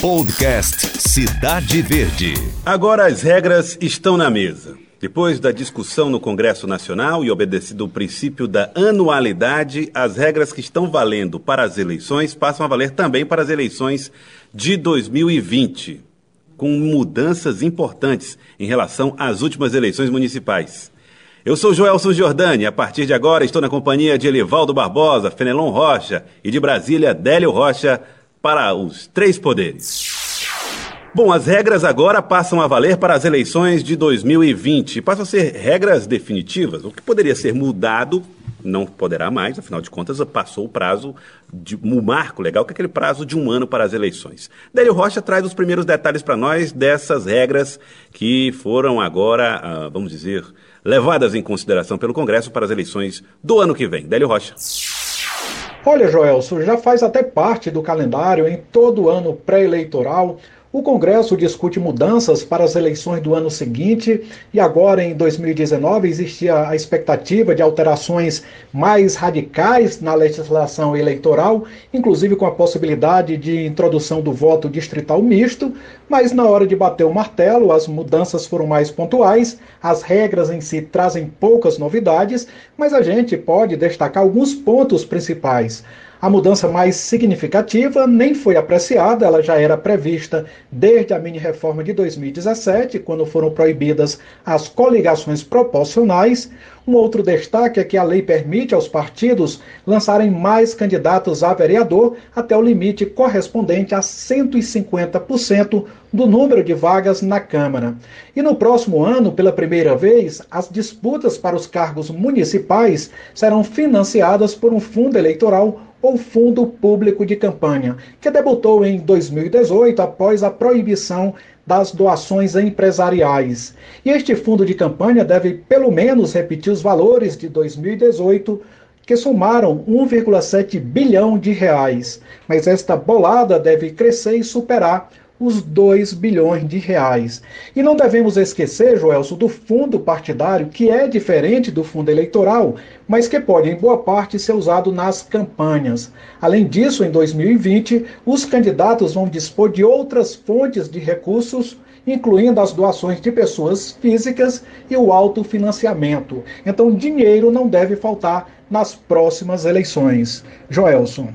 Podcast Cidade Verde. Agora as regras estão na mesa. Depois da discussão no Congresso Nacional e obedecido o princípio da anualidade, as regras que estão valendo para as eleições passam a valer também para as eleições de 2020, com mudanças importantes em relação às últimas eleições municipais. Eu sou Joelson Giordani. A partir de agora estou na companhia de Elivaldo Barbosa, Fenelon Rocha e de Brasília, Délio Rocha, para os três poderes. Bom, as regras agora passam a valer para as eleições de 2020. Passam a ser regras definitivas. O que poderia ser mudado não poderá mais, afinal de contas, passou o prazo, de, o marco legal, que é aquele prazo de um ano para as eleições. Délio Rocha traz os primeiros detalhes para nós dessas regras que foram agora, ah, vamos dizer, levadas em consideração pelo Congresso para as eleições do ano que vem. Délio Rocha. Olha, Joelson, já faz até parte do calendário em todo ano pré-eleitoral o Congresso discute mudanças para as eleições do ano seguinte e agora em 2019 existia a expectativa de alterações mais radicais na legislação eleitoral, inclusive com a possibilidade de introdução do voto distrital misto, mas na hora de bater o martelo, as mudanças foram mais pontuais, as regras em si trazem poucas novidades, mas a gente pode destacar alguns pontos principais. A mudança mais significativa nem foi apreciada, ela já era prevista desde a mini-reforma de 2017, quando foram proibidas as coligações proporcionais. Um outro destaque é que a lei permite aos partidos lançarem mais candidatos a vereador até o limite correspondente a 150% do número de vagas na Câmara. E no próximo ano, pela primeira vez, as disputas para os cargos municipais serão financiadas por um fundo eleitoral ou Fundo Público de Campanha, que debutou em 2018 após a proibição das doações empresariais. E este fundo de campanha deve pelo menos repetir os valores de 2018 que somaram 1,7 bilhão de reais, mas esta bolada deve crescer e superar os 2 bilhões de reais. E não devemos esquecer, Joelson, do fundo partidário, que é diferente do fundo eleitoral, mas que pode, em boa parte, ser usado nas campanhas. Além disso, em 2020, os candidatos vão dispor de outras fontes de recursos incluindo as doações de pessoas físicas e o autofinanciamento. Então, dinheiro não deve faltar nas próximas eleições. Joelson.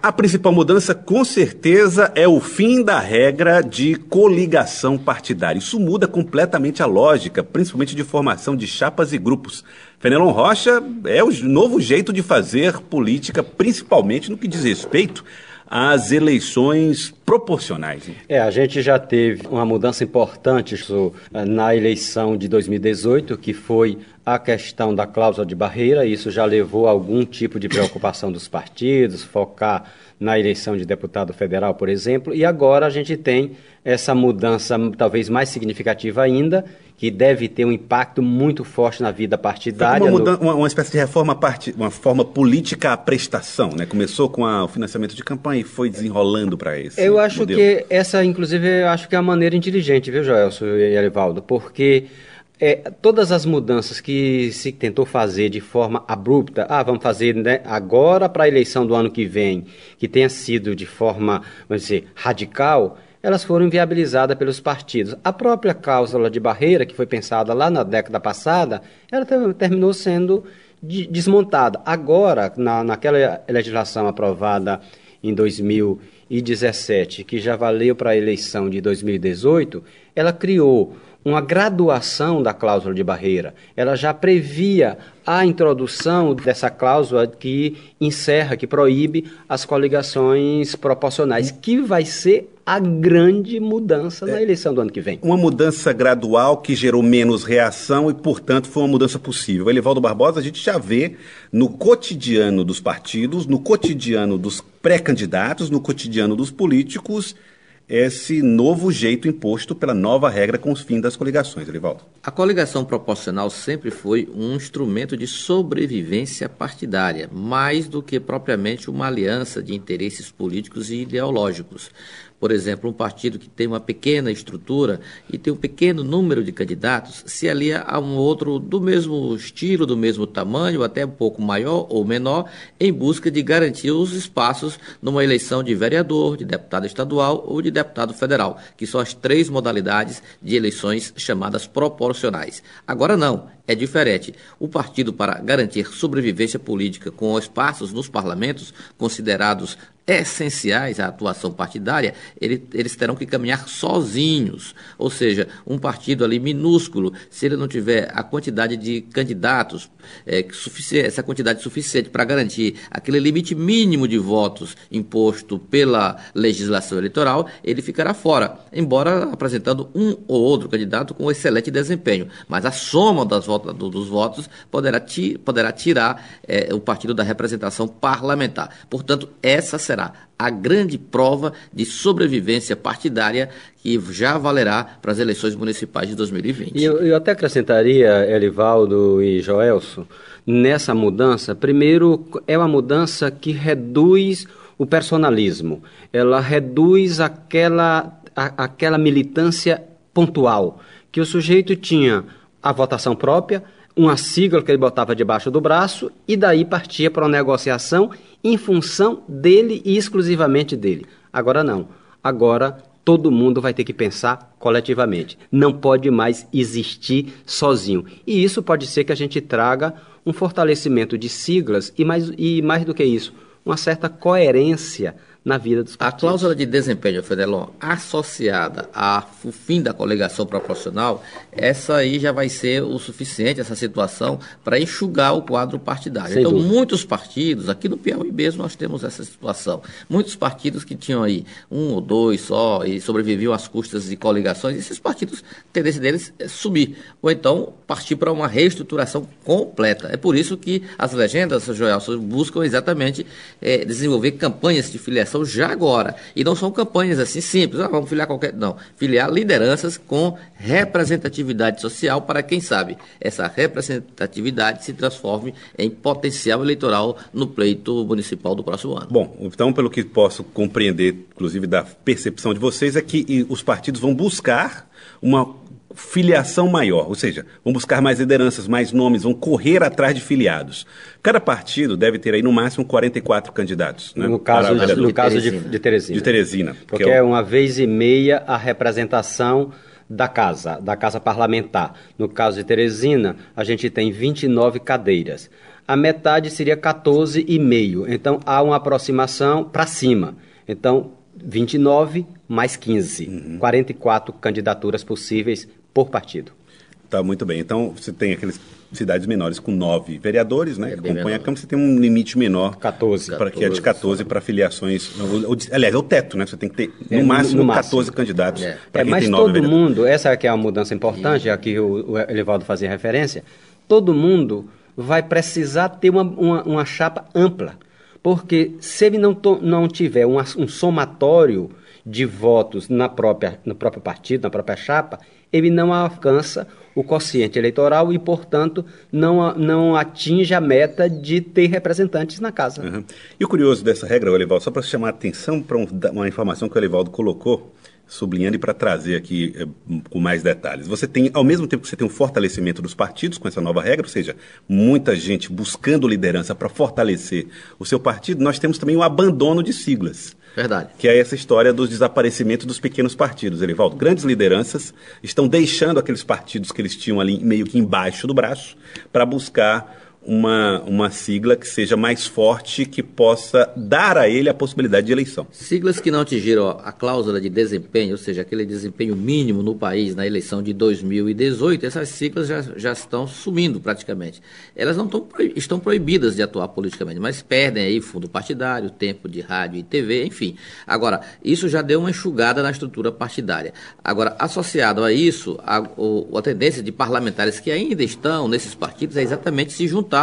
A principal mudança, com certeza, é o fim da regra de coligação partidária. Isso muda completamente a lógica, principalmente de formação de chapas e grupos. Fenelon Rocha é o novo jeito de fazer política, principalmente no que diz respeito às eleições proporcionais. É, a gente já teve uma mudança importante eh, na eleição de 2018, que foi a questão da cláusula de barreira. Isso já levou a algum tipo de preocupação dos partidos, focar na eleição de deputado federal, por exemplo. E agora a gente tem essa mudança talvez mais significativa ainda, que deve ter um impacto muito forte na vida partidária. Uma, mudança, uma, uma, espécie de reforma, part... uma forma política à prestação, né? Começou com a, o financiamento de campanha e foi desenrolando para esse Eu acho modelo. que essa, inclusive, eu acho que é a maneira inteligente, viu, Joelson e Erivaldo? Porque é, todas as mudanças que se tentou fazer de forma abrupta, ah, vamos fazer né, agora para a eleição do ano que vem, que tenha sido de forma, vamos dizer, radical, elas foram inviabilizadas pelos partidos. A própria cláusula de barreira, que foi pensada lá na década passada, ela terminou sendo desmontada. Agora, na, naquela legislação aprovada em 2017, que já valeu para a eleição de 2018, ela criou uma graduação da cláusula de barreira. Ela já previa a introdução dessa cláusula que encerra, que proíbe as coligações proporcionais, que vai ser a grande mudança é, na eleição do ano que vem. Uma mudança gradual que gerou menos reação e, portanto, foi uma mudança possível. Elivaldo Barbosa, a gente já vê no cotidiano dos partidos, no cotidiano dos pré-candidatos, no cotidiano dos políticos, esse novo jeito imposto pela nova regra com os fins das coligações, Elivaldo? A coligação proporcional sempre foi um instrumento de sobrevivência partidária, mais do que propriamente uma aliança de interesses políticos e ideológicos por exemplo, um partido que tem uma pequena estrutura e tem um pequeno número de candidatos, se alia a um outro do mesmo estilo, do mesmo tamanho, até um pouco maior ou menor, em busca de garantir os espaços numa eleição de vereador, de deputado estadual ou de deputado federal, que são as três modalidades de eleições chamadas proporcionais. Agora não, é diferente. O partido, para garantir sobrevivência política com espaços nos parlamentos considerados essenciais à atuação partidária, ele, eles terão que caminhar sozinhos. Ou seja, um partido ali minúsculo, se ele não tiver a quantidade de candidatos, é, essa quantidade suficiente para garantir aquele limite mínimo de votos imposto pela legislação eleitoral, ele ficará fora, embora apresentando um ou outro candidato com excelente desempenho. Mas a soma das votos, dos votos poderá, ti, poderá tirar é, o partido da representação parlamentar. Portanto, essa será será a grande prova de sobrevivência partidária que já valerá para as eleições municipais de 2020. E eu, eu até acrescentaria, Elivaldo e Joelso, nessa mudança, primeiro, é uma mudança que reduz o personalismo, ela reduz aquela, a, aquela militância pontual, que o sujeito tinha a votação própria, uma sigla que ele botava debaixo do braço e daí partia para uma negociação em função dele e exclusivamente dele. Agora não. Agora todo mundo vai ter que pensar coletivamente. Não pode mais existir sozinho. E isso pode ser que a gente traga um fortalecimento de siglas e mais, e mais do que isso, uma certa coerência na vida dos partidos. A cláusula de desempenho, Fedelon, associada ao fim da coligação proporcional, essa aí já vai ser o suficiente, essa situação, para enxugar o quadro partidário. Sem então, dúvida. muitos partidos, aqui no Piauí mesmo nós temos essa situação, muitos partidos que tinham aí um ou dois só e sobreviviam às custas de coligações, esses partidos, a tendência deles é subir, ou então partir para uma reestruturação completa. É por isso que as legendas, Joel, buscam exatamente é, desenvolver campanhas de filiação filiação já agora. E não são campanhas assim simples, ah, vamos filiar qualquer. Não. Filiar lideranças com representatividade social para, quem sabe, essa representatividade se transforme em potencial eleitoral no pleito municipal do próximo ano. Bom, então, pelo que posso compreender, inclusive da percepção de vocês, é que os partidos vão buscar uma filiação maior, ou seja, vão buscar mais lideranças, mais nomes, vão correr atrás de filiados. Cada partido deve ter aí no máximo 44 candidatos. Né, no caso, de, no caso de, de Teresina. De Teresina. Porque, porque é uma vez e meia a representação da casa, da casa parlamentar. No caso de Teresina, a gente tem 29 cadeiras. A metade seria 14,5. Então há uma aproximação para cima. Então, 29 mais 15. Uhum. 44 candidaturas possíveis por partido. Tá muito bem. Então, você tem aqueles cidades menores com nove vereadores, né? É que compõem a Câmara, você tem um limite menor. 14. Para que é de 14 para filiações. aliás, é o teto, né? Você tem que ter no é, máximo no 14 máximo. candidatos é. para é, quem mas tem nove todo mundo, essa aqui é uma mudança importante, a que o, o Elivaldo fazia referência, todo mundo vai precisar ter uma, uma, uma chapa ampla. Porque se ele não, to, não tiver um, um somatório de votos na própria, no próprio partido, na própria chapa, ele não alcança o quociente eleitoral e, portanto, não, não atinge a meta de ter representantes na casa. Uhum. E o curioso dessa regra, Olivaldo, só para chamar a atenção para um, uma informação que o Olivaldo colocou, sublinhando e para trazer aqui é, com mais detalhes. Você tem, ao mesmo tempo que você tem um fortalecimento dos partidos com essa nova regra, ou seja, muita gente buscando liderança para fortalecer o seu partido, nós temos também o abandono de siglas. Verdade. Que é essa história dos desaparecimentos dos pequenos partidos, Elivaldo. Grandes lideranças estão deixando aqueles partidos que eles tinham ali meio que embaixo do braço para buscar uma, uma sigla que seja mais forte, que possa dar a ele a possibilidade de eleição. Siglas que não atingiram a cláusula de desempenho, ou seja, aquele desempenho mínimo no país na eleição de 2018, essas siglas já, já estão sumindo praticamente. Elas não estão, estão proibidas de atuar politicamente, mas perdem aí fundo partidário, tempo de rádio e TV, enfim. Agora, isso já deu uma enxugada na estrutura partidária. Agora, associado a isso, a, a tendência de parlamentares que ainda estão nesses partidos é exatamente se juntar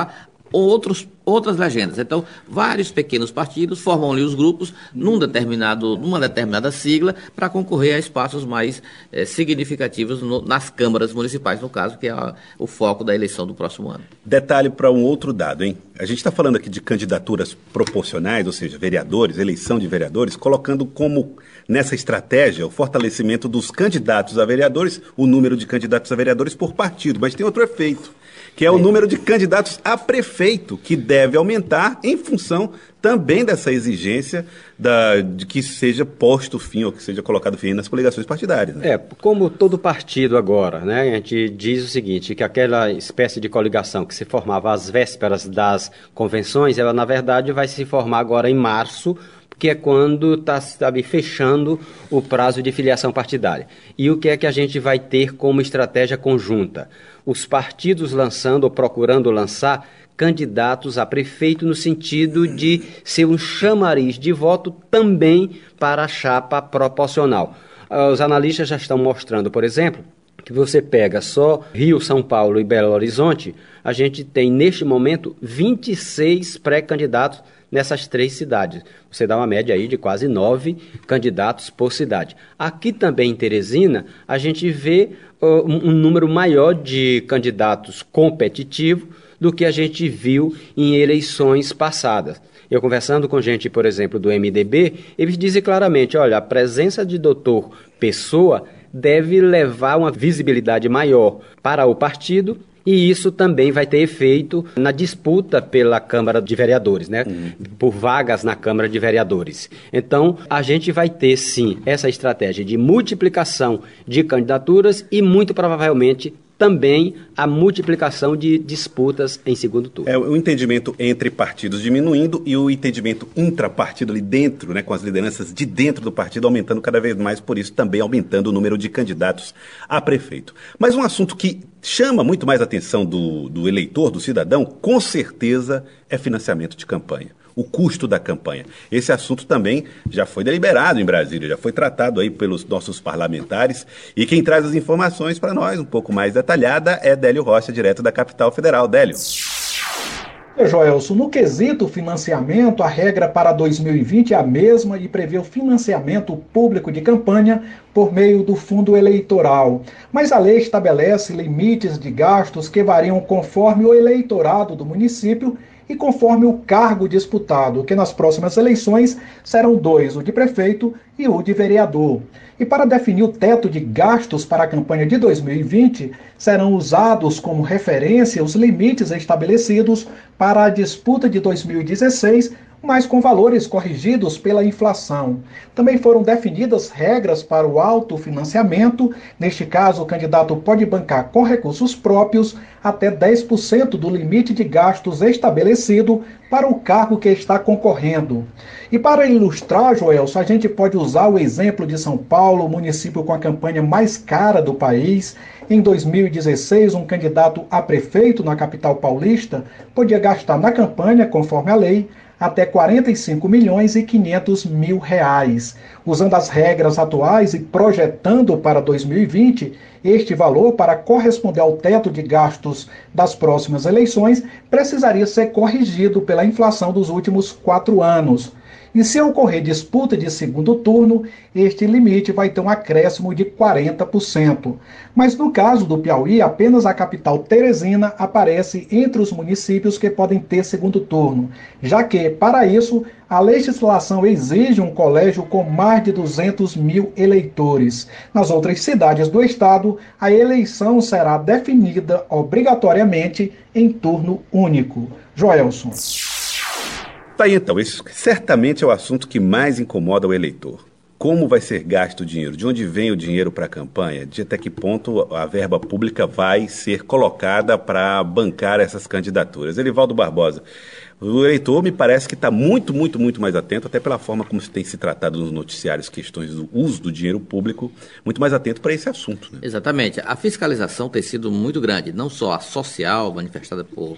outros, outras legendas. Então, vários pequenos partidos formam ali os grupos num determinado, numa determinada sigla para concorrer a espaços mais é, significativos no, nas câmaras municipais, no caso, que é a, o foco da eleição do próximo ano. Detalhe para um outro dado, hein? A gente está falando aqui de candidaturas proporcionais, ou seja, vereadores, eleição de vereadores, colocando como nessa estratégia o fortalecimento dos candidatos a vereadores, o número de candidatos a vereadores por partido, mas tem outro efeito que é o número de candidatos a prefeito, que deve aumentar em função também dessa exigência da, de que seja posto fim ou que seja colocado fim nas coligações partidárias. Né? É, como todo partido agora, né, a gente diz o seguinte, que aquela espécie de coligação que se formava às vésperas das convenções, ela na verdade vai se formar agora em março, que é quando está fechando o prazo de filiação partidária. E o que é que a gente vai ter como estratégia conjunta? Os partidos lançando ou procurando lançar candidatos a prefeito no sentido de ser um chamariz de voto também para a chapa proporcional. Ah, os analistas já estão mostrando, por exemplo, que você pega só Rio, São Paulo e Belo Horizonte, a gente tem neste momento 26 pré-candidatos nessas três cidades. Você dá uma média aí de quase nove candidatos por cidade. Aqui também em Teresina, a gente vê uh, um, número maior de candidatos competitivos do que a gente viu em eleições passadas. Eu conversando com gente, por exemplo, do MDB, eles dizem claramente, olha, a presença de doutor Pessoa deve levar uma visibilidade maior para o partido e isso também vai ter efeito na disputa pela Câmara de Vereadores, né? Uhum. Por vagas na Câmara de Vereadores. Então, a gente vai ter sim essa estratégia de multiplicação de candidaturas e muito provavelmente também a multiplicação de disputas em segundo turno. É o entendimento entre partidos diminuindo e o entendimento intrapartido ali dentro, né, com as lideranças de dentro do partido aumentando cada vez mais, por isso também aumentando o número de candidatos a prefeito. Mas um assunto que chama muito mais a atenção do, do eleitor, do cidadão, com certeza é financiamento de campanha o custo da campanha. Esse assunto também já foi deliberado em Brasília, já foi tratado aí pelos nossos parlamentares. E quem traz as informações para nós, um pouco mais detalhada, é Délio Rocha, direto da capital federal. Délio. Joelson, no quesito financiamento, a regra para 2020 é a mesma e prevê o financiamento público de campanha por meio do fundo eleitoral. Mas a lei estabelece limites de gastos que variam conforme o eleitorado do município e conforme o cargo disputado, que nas próximas eleições serão dois, o de prefeito e o de vereador. E para definir o teto de gastos para a campanha de 2020, serão usados como referência os limites estabelecidos para a disputa de 2016 mas com valores corrigidos pela inflação. Também foram definidas regras para o autofinanciamento. Neste caso, o candidato pode bancar com recursos próprios até 10% do limite de gastos estabelecido para o cargo que está concorrendo. E para ilustrar, Joelson, a gente pode usar o exemplo de São Paulo, município com a campanha mais cara do país. Em 2016, um candidato a prefeito na capital paulista podia gastar na campanha, conforme a lei, até 45 milhões e 500 mil reais. Usando as regras atuais e projetando para 2020, este valor, para corresponder ao teto de gastos das próximas eleições, precisaria ser corrigido pela inflação dos últimos quatro anos. E se ocorrer disputa de segundo turno, este limite vai ter um acréscimo de 40%. Mas no caso do Piauí, apenas a capital Teresina aparece entre os municípios que podem ter segundo turno, já que, para isso, a legislação exige um colégio com mais de 200 mil eleitores. Nas outras cidades do estado, a eleição será definida obrigatoriamente em turno único. Joelson. Tá aí então, esse certamente é o assunto que mais incomoda o eleitor. Como vai ser gasto o dinheiro? De onde vem o dinheiro para a campanha? De até que ponto a verba pública vai ser colocada para bancar essas candidaturas? Elivaldo Barbosa, o eleitor me parece que está muito, muito, muito mais atento, até pela forma como tem se tratado nos noticiários questões do uso do dinheiro público, muito mais atento para esse assunto. Né? Exatamente. A fiscalização tem sido muito grande, não só a social, manifestada por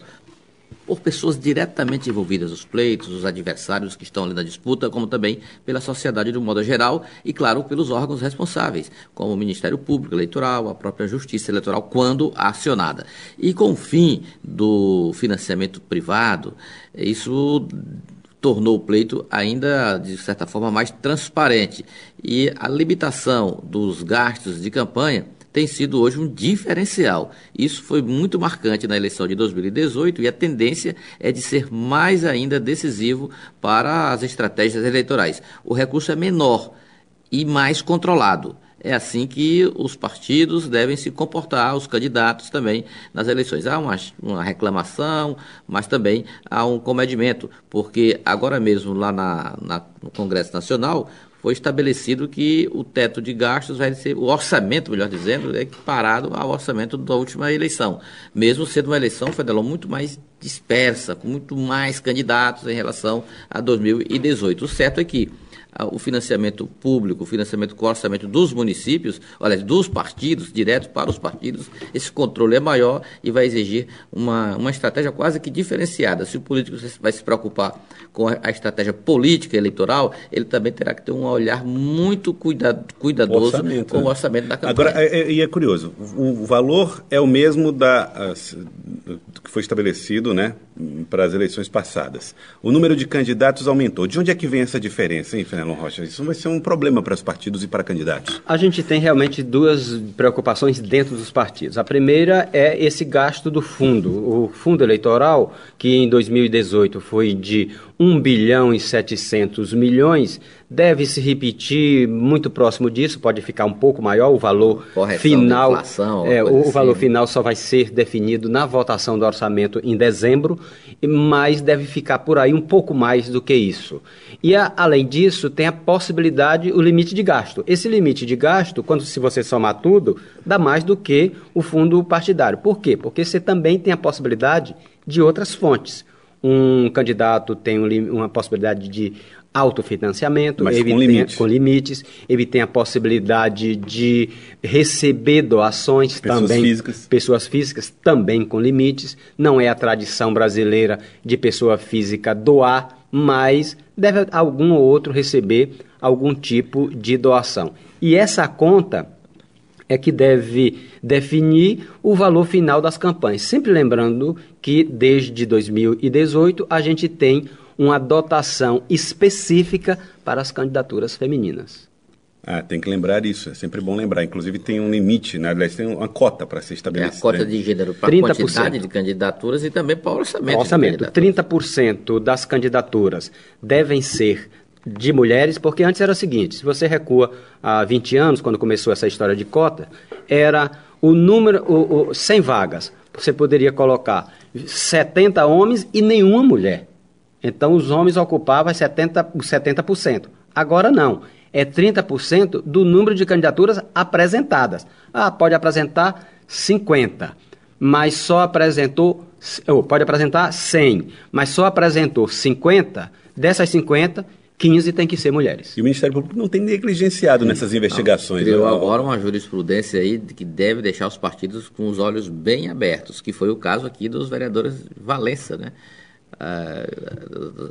por pessoas diretamente envolvidas nos pleitos, os adversários que estão ali na disputa, como também pela sociedade de um modo geral e, claro, pelos órgãos responsáveis, como o Ministério Público Eleitoral, a própria Justiça Eleitoral, quando acionada. E com o fim do financiamento privado, isso tornou o pleito ainda, de certa forma, mais transparente. E a limitação dos gastos de campanha tem sido hoje um diferencial. Isso foi muito marcante na eleição de 2018 e a tendência é de ser mais ainda decisivo para as estratégias eleitorais. O recurso é menor e mais controlado. É assim que os partidos devem se comportar, os candidatos também nas eleições. Há uma, uma reclamação, mas também há um comedimento, porque agora mesmo lá na, na, no Congresso Nacional foi estabelecido que o teto de gastos vai ser, o orçamento, melhor dizendo, é equiparado ao orçamento da última eleição, mesmo sendo uma eleição federal muito mais dispersa, com muito mais candidatos em relação a 2018. O certo é que o financiamento público, o financiamento com orçamento dos municípios, olha, dos partidos, direto para os partidos, esse controle é maior e vai exigir uma, uma estratégia quase que diferenciada. Se o político vai se preocupar com a, estratégia política eleitoral, ele também terá que ter um olhar muito cuidado, cuidadoso orçamento, com né? o orçamento da campanha. Agora, é, é, e é, é, curioso, o, valor é o mesmo da, que foi estabelecido né, para as eleições passadas. O número de candidatos aumentou. De onde é que vem essa diferença, hein, Fenelon Rocha? Isso vai ser um problema para os partidos e para candidatos. A gente tem realmente duas preocupações dentro dos partidos. A primeira é esse gasto do fundo. O fundo eleitoral, que em 2018 foi de 1 bilhão e 700 milhões, deve se repetir muito próximo disso, pode ficar um pouco maior, o valor Correção final. Inflação, é, o, assim. valor final só vai ser definido na votação do orçamento em dezembro, mas deve ficar por aí um pouco mais do que isso. E a, além disso, tem a possibilidade, o limite de gasto. Esse limite de gasto, quando se você somar tudo, dá mais do que o fundo partidário. Por quê? Porque você também tem a possibilidade de outras fontes. Um candidato tem um, uma possibilidade de autofinanciamento, Mas com, tem, limite. com limites, ele tem a possibilidade de receber doações pessoas também, físicas. pessoas físicas também com limites. Não é a tradição brasileira de pessoa física doar, mas deve algum ou outro receber algum tipo de doação. E essa conta é que deve definir o valor final das campanhas. Sempre lembrando que desde 2018 a gente tem uma dotação específica para as candidaturas femininas. Ah, tem que lembrar isso, é sempre bom lembrar. Inclusive tem um limite, né? aliás, tem uma cota para ser estabelecida. É a cota de gênero para a quantidade de candidaturas e também para o orçamento. Orçamento. 30% das candidaturas devem ser de mulheres, porque antes era o seguinte: se você recua há 20 anos, quando começou essa história de cota, era o número, o, o, 100 vagas. Você poderia colocar 70 homens e nenhuma mulher. Então os homens ocupavam 70%. 70%. Agora não. É 30% do número de candidaturas apresentadas. Ah, pode apresentar 50, mas só apresentou. Ou pode apresentar 100, mas só apresentou 50. Dessas 50, 15 tem que ser mulheres. E o Ministério Público não tem negligenciado nessas investigações. Não, criou né? agora uma jurisprudência aí que deve deixar os partidos com os olhos bem abertos, que foi o caso aqui dos vereadores Valença, né?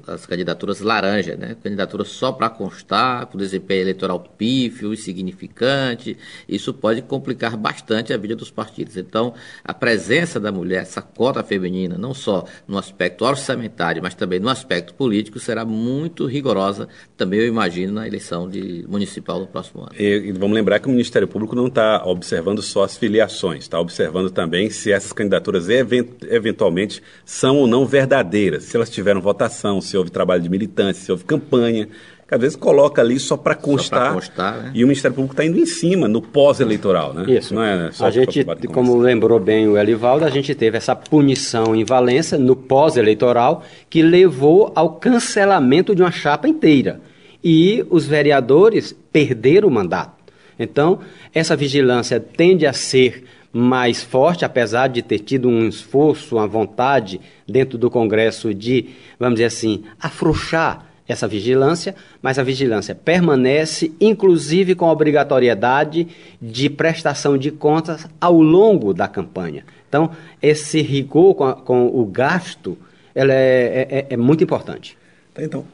As candidaturas laranja, né? candidatura só para constar, com desempenho eleitoral pífio, insignificante, isso pode complicar bastante a vida dos partidos. Então, a presença da mulher, essa cota feminina, não só no aspecto orçamentário, mas também no aspecto político, será muito rigorosa, também eu imagino, na eleição de municipal do próximo ano. E vamos lembrar que o Ministério Público não está observando só as filiações, está observando também se essas candidaturas event eventualmente são ou não verdadeiras se elas tiveram votação, se houve trabalho de militância, se houve campanha. Que às vezes coloca ali só para constar. constar né? E o Ministério Público está indo em cima, no pós-eleitoral, né? Isso. Não é a gente, como lembrou bem o Elivaldo, a gente teve essa punição em Valença, no pós-eleitoral, que levou ao cancelamento de uma chapa inteira. E os vereadores perderam o mandato. Então, essa vigilância tende a ser mais forte, apesar de ter tido um esforço, uma vontade dentro do Congresso de, vamos dizer assim, afrouxar essa vigilância, mas a vigilância permanece, inclusive com a obrigatoriedade de prestação de contas ao longo da campanha. Então, esse rigor com, a, com o gasto ela é, é, é muito importante. Tá, então,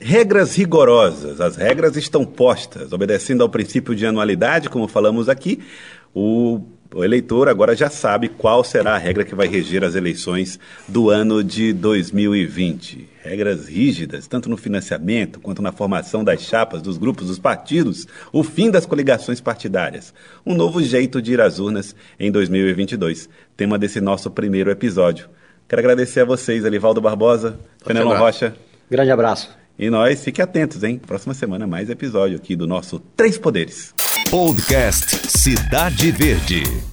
regras rigorosas. As regras estão postas, obedecendo ao princípio de anualidade, como falamos aqui. O, o, eleitor agora já sabe qual será a regra que vai reger as eleições do ano de 2020. Regras rígidas, tanto no financiamento quanto na formação das chapas, dos grupos, dos partidos, o fim das coligações partidárias. Um novo jeito de ir às urnas em 2022. Tema desse nosso primeiro episódio. Quero agradecer a vocês, Elivaldo Barbosa, Fenelon Rocha. Grande abraço. E nós, fiquem atentos, hein? Próxima semana, mais episódio aqui do nosso Três Poderes. Podcast Cidade Verde.